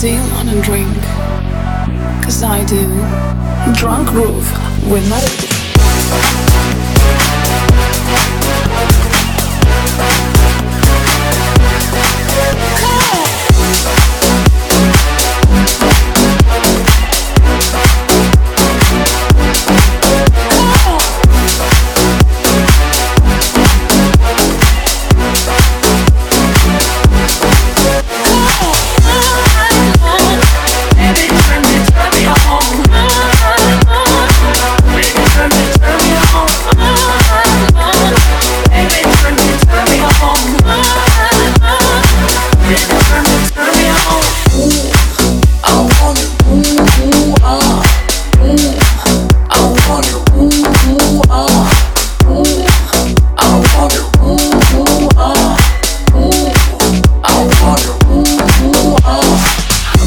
do you wanna drink. Cause I do. Drunk groove with melody.